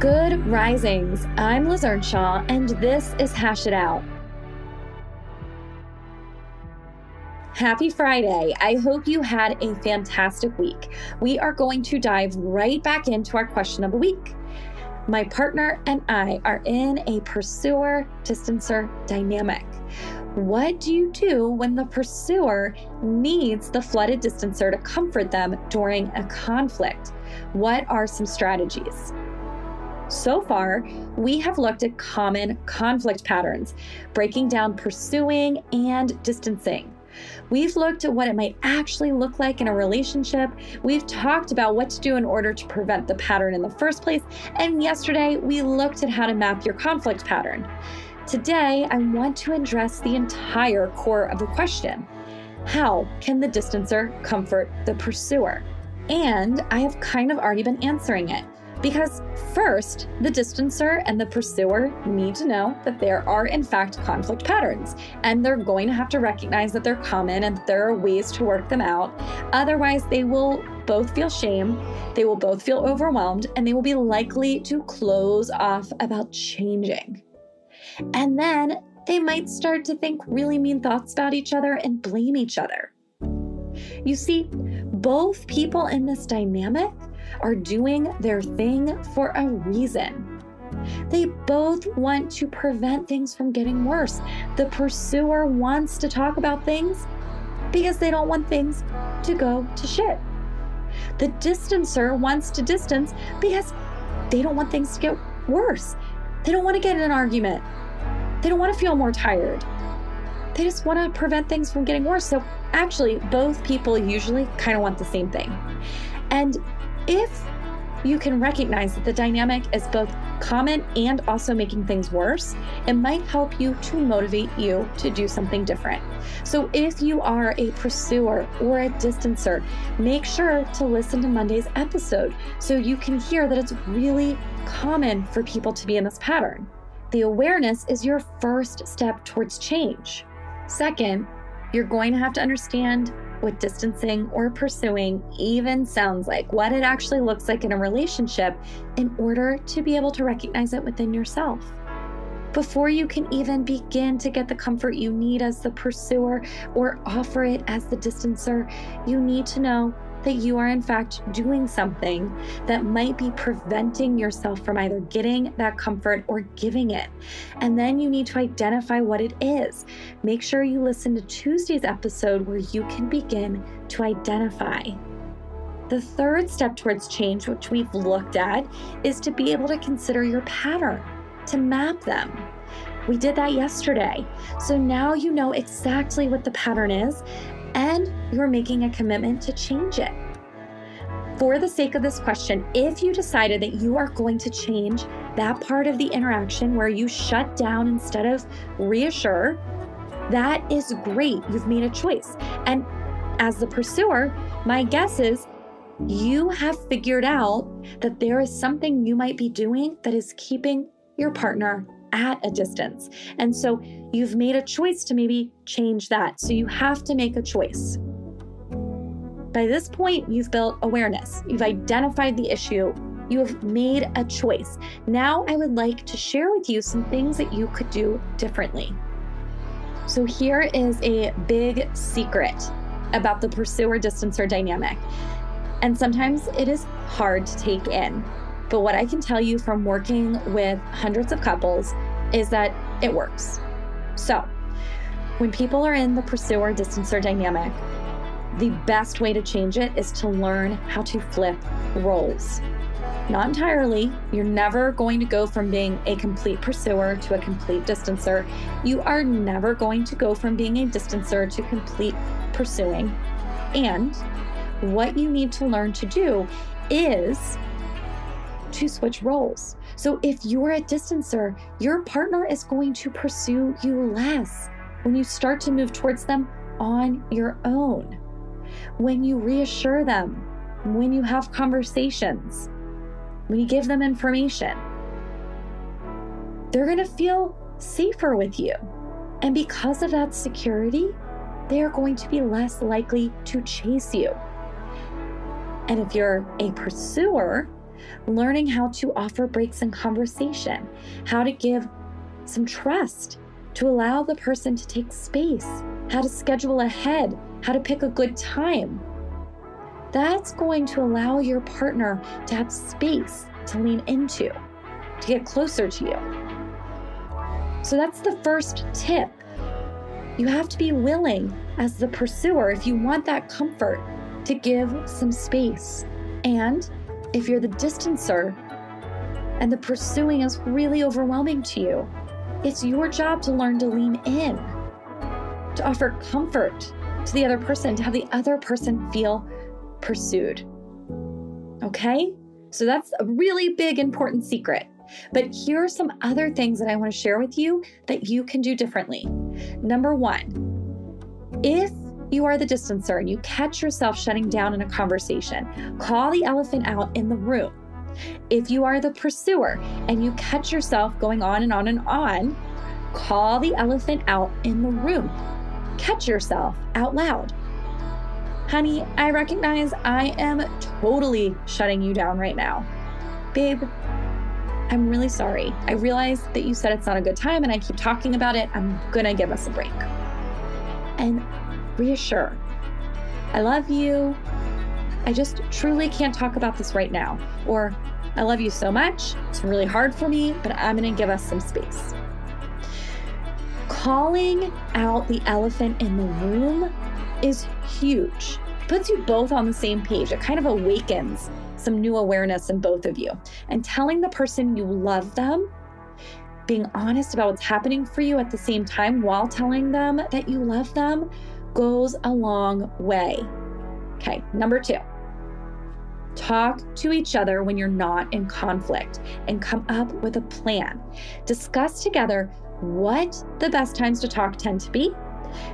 Good risings. I'm Liz Earnshaw, and this is Hash It Out. Happy Friday. I hope you had a fantastic week. We are going to dive right back into our question of the week. My partner and I are in a pursuer distancer dynamic. What do you do when the pursuer needs the flooded distancer to comfort them during a conflict? What are some strategies? So far, we have looked at common conflict patterns, breaking down pursuing and distancing. We've looked at what it might actually look like in a relationship. We've talked about what to do in order to prevent the pattern in the first place. And yesterday, we looked at how to map your conflict pattern. Today, I want to address the entire core of the question How can the distancer comfort the pursuer? And I have kind of already been answering it. Because first, the distancer and the pursuer need to know that there are, in fact, conflict patterns, and they're going to have to recognize that they're common and that there are ways to work them out. Otherwise, they will both feel shame, they will both feel overwhelmed, and they will be likely to close off about changing. And then they might start to think really mean thoughts about each other and blame each other. You see, both people in this dynamic are doing their thing for a reason. They both want to prevent things from getting worse. The pursuer wants to talk about things because they don't want things to go to shit. The distancer wants to distance because they don't want things to get worse. They don't want to get in an argument. They don't want to feel more tired. They just want to prevent things from getting worse. So, actually, both people usually kind of want the same thing. And if you can recognize that the dynamic is both common and also making things worse, it might help you to motivate you to do something different. So, if you are a pursuer or a distancer, make sure to listen to Monday's episode so you can hear that it's really common for people to be in this pattern. The awareness is your first step towards change. Second, you're going to have to understand what distancing or pursuing even sounds like, what it actually looks like in a relationship, in order to be able to recognize it within yourself. Before you can even begin to get the comfort you need as the pursuer or offer it as the distancer, you need to know that you are in fact doing something that might be preventing yourself from either getting that comfort or giving it. And then you need to identify what it is. Make sure you listen to Tuesday's episode where you can begin to identify. The third step towards change, which we've looked at, is to be able to consider your pattern, to map them. We did that yesterday. So now you know exactly what the pattern is and you're making a commitment to change it. For the sake of this question, if you decided that you are going to change that part of the interaction where you shut down instead of reassure, that is great. You've made a choice. And as the pursuer, my guess is you have figured out that there is something you might be doing that is keeping your partner at a distance. And so you've made a choice to maybe change that. So you have to make a choice. By this point, you've built awareness, you've identified the issue, you have made a choice. Now, I would like to share with you some things that you could do differently. So, here is a big secret about the pursuer distancer dynamic. And sometimes it is hard to take in. But what I can tell you from working with hundreds of couples is that it works. So, when people are in the pursuer distancer dynamic, the best way to change it is to learn how to flip roles. Not entirely. You're never going to go from being a complete pursuer to a complete distancer. You are never going to go from being a distancer to complete pursuing. And what you need to learn to do is to switch roles. So if you're a distancer, your partner is going to pursue you less when you start to move towards them on your own. When you reassure them, when you have conversations, when you give them information, they're going to feel safer with you. And because of that security, they are going to be less likely to chase you. And if you're a pursuer, learning how to offer breaks in conversation, how to give some trust, to allow the person to take space, how to schedule ahead, how to pick a good time. That's going to allow your partner to have space to lean into, to get closer to you. So that's the first tip. You have to be willing, as the pursuer, if you want that comfort, to give some space. And if you're the distancer and the pursuing is really overwhelming to you, it's your job to learn to lean in, to offer comfort to the other person, to have the other person feel pursued. Okay? So that's a really big, important secret. But here are some other things that I want to share with you that you can do differently. Number one, if you are the distancer and you catch yourself shutting down in a conversation, call the elephant out in the room. If you are the pursuer and you catch yourself going on and on and on, call the elephant out in the room. Catch yourself out loud. Honey, I recognize I am totally shutting you down right now. Babe, I'm really sorry. I realize that you said it's not a good time and I keep talking about it. I'm gonna give us a break. And reassure I love you. I just truly can't talk about this right now. Or I love you so much. It's really hard for me, but I'm gonna give us some space. Calling out the elephant in the room is huge. It Puts you both on the same page. It kind of awakens some new awareness in both of you. And telling the person you love them, being honest about what's happening for you at the same time while telling them that you love them goes a long way. Okay, number two. Talk to each other when you're not in conflict and come up with a plan. Discuss together what the best times to talk tend to be,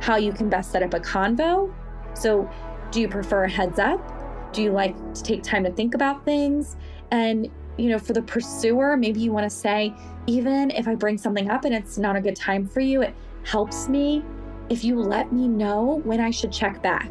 how you can best set up a convo. So, do you prefer a heads up? Do you like to take time to think about things? And, you know, for the pursuer, maybe you want to say, even if I bring something up and it's not a good time for you, it helps me if you let me know when I should check back.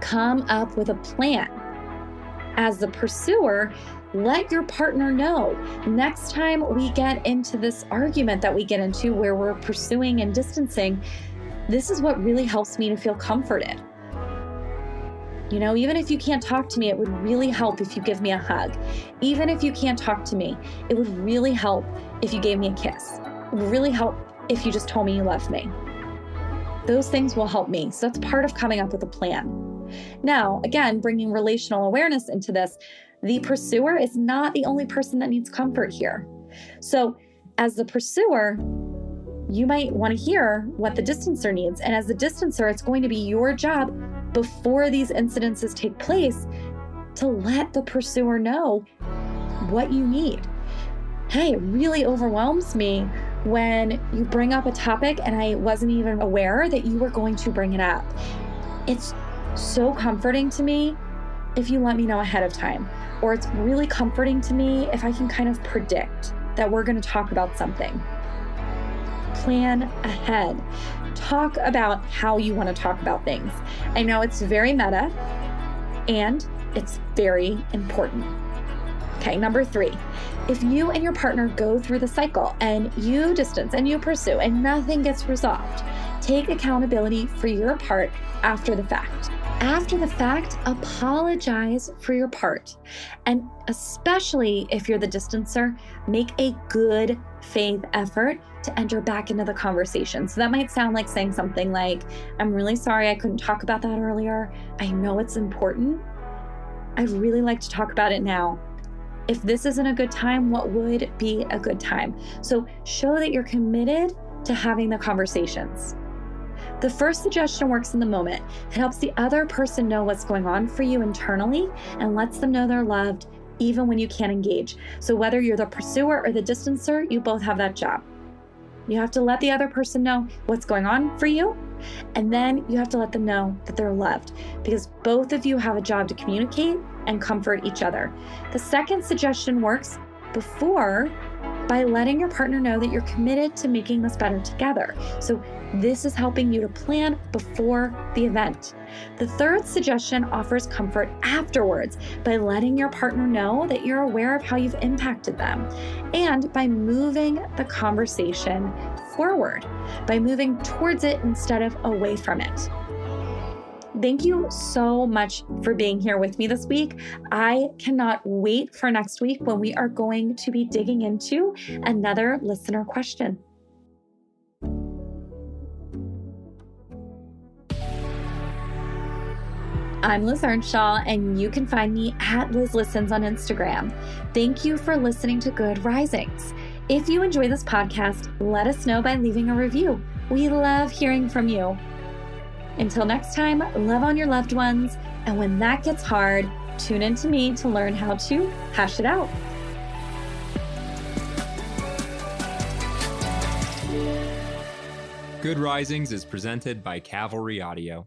Come up with a plan. As the pursuer, let your partner know. Next time we get into this argument that we get into where we're pursuing and distancing, this is what really helps me to feel comforted. You know, even if you can't talk to me, it would really help if you give me a hug. Even if you can't talk to me, it would really help if you gave me a kiss. It would really help if you just told me you love me. Those things will help me. So that's part of coming up with a plan. Now, again, bringing relational awareness into this, the pursuer is not the only person that needs comfort here. So, as the pursuer, you might want to hear what the distancer needs. And as the distancer, it's going to be your job before these incidences take place to let the pursuer know what you need. Hey, it really overwhelms me when you bring up a topic and I wasn't even aware that you were going to bring it up. It's so comforting to me if you let me know ahead of time. Or it's really comforting to me if I can kind of predict that we're going to talk about something. Plan ahead. Talk about how you want to talk about things. I know it's very meta and it's very important. Okay, number three, if you and your partner go through the cycle and you distance and you pursue and nothing gets resolved, take accountability for your part after the fact after the fact, apologize for your part. And especially if you're the distancer, make a good faith effort to enter back into the conversation. So that might sound like saying something like, I'm really sorry I couldn't talk about that earlier. I know it's important. I'd really like to talk about it now. If this isn't a good time, what would be a good time? So show that you're committed to having the conversations. The first suggestion works in the moment. It helps the other person know what's going on for you internally and lets them know they're loved even when you can't engage. So, whether you're the pursuer or the distancer, you both have that job. You have to let the other person know what's going on for you, and then you have to let them know that they're loved because both of you have a job to communicate and comfort each other. The second suggestion works before by letting your partner know that you're committed to making this better together. So, this is helping you to plan before the event. The third suggestion offers comfort afterwards by letting your partner know that you're aware of how you've impacted them and by moving the conversation forward, by moving towards it instead of away from it. Thank you so much for being here with me this week. I cannot wait for next week when we are going to be digging into another listener question. I'm Liz Earnshaw, and you can find me at Liz Listens on Instagram. Thank you for listening to Good Risings. If you enjoy this podcast, let us know by leaving a review. We love hearing from you. Until next time, love on your loved ones. And when that gets hard, tune in to me to learn how to hash it out. Good Risings is presented by Cavalry Audio.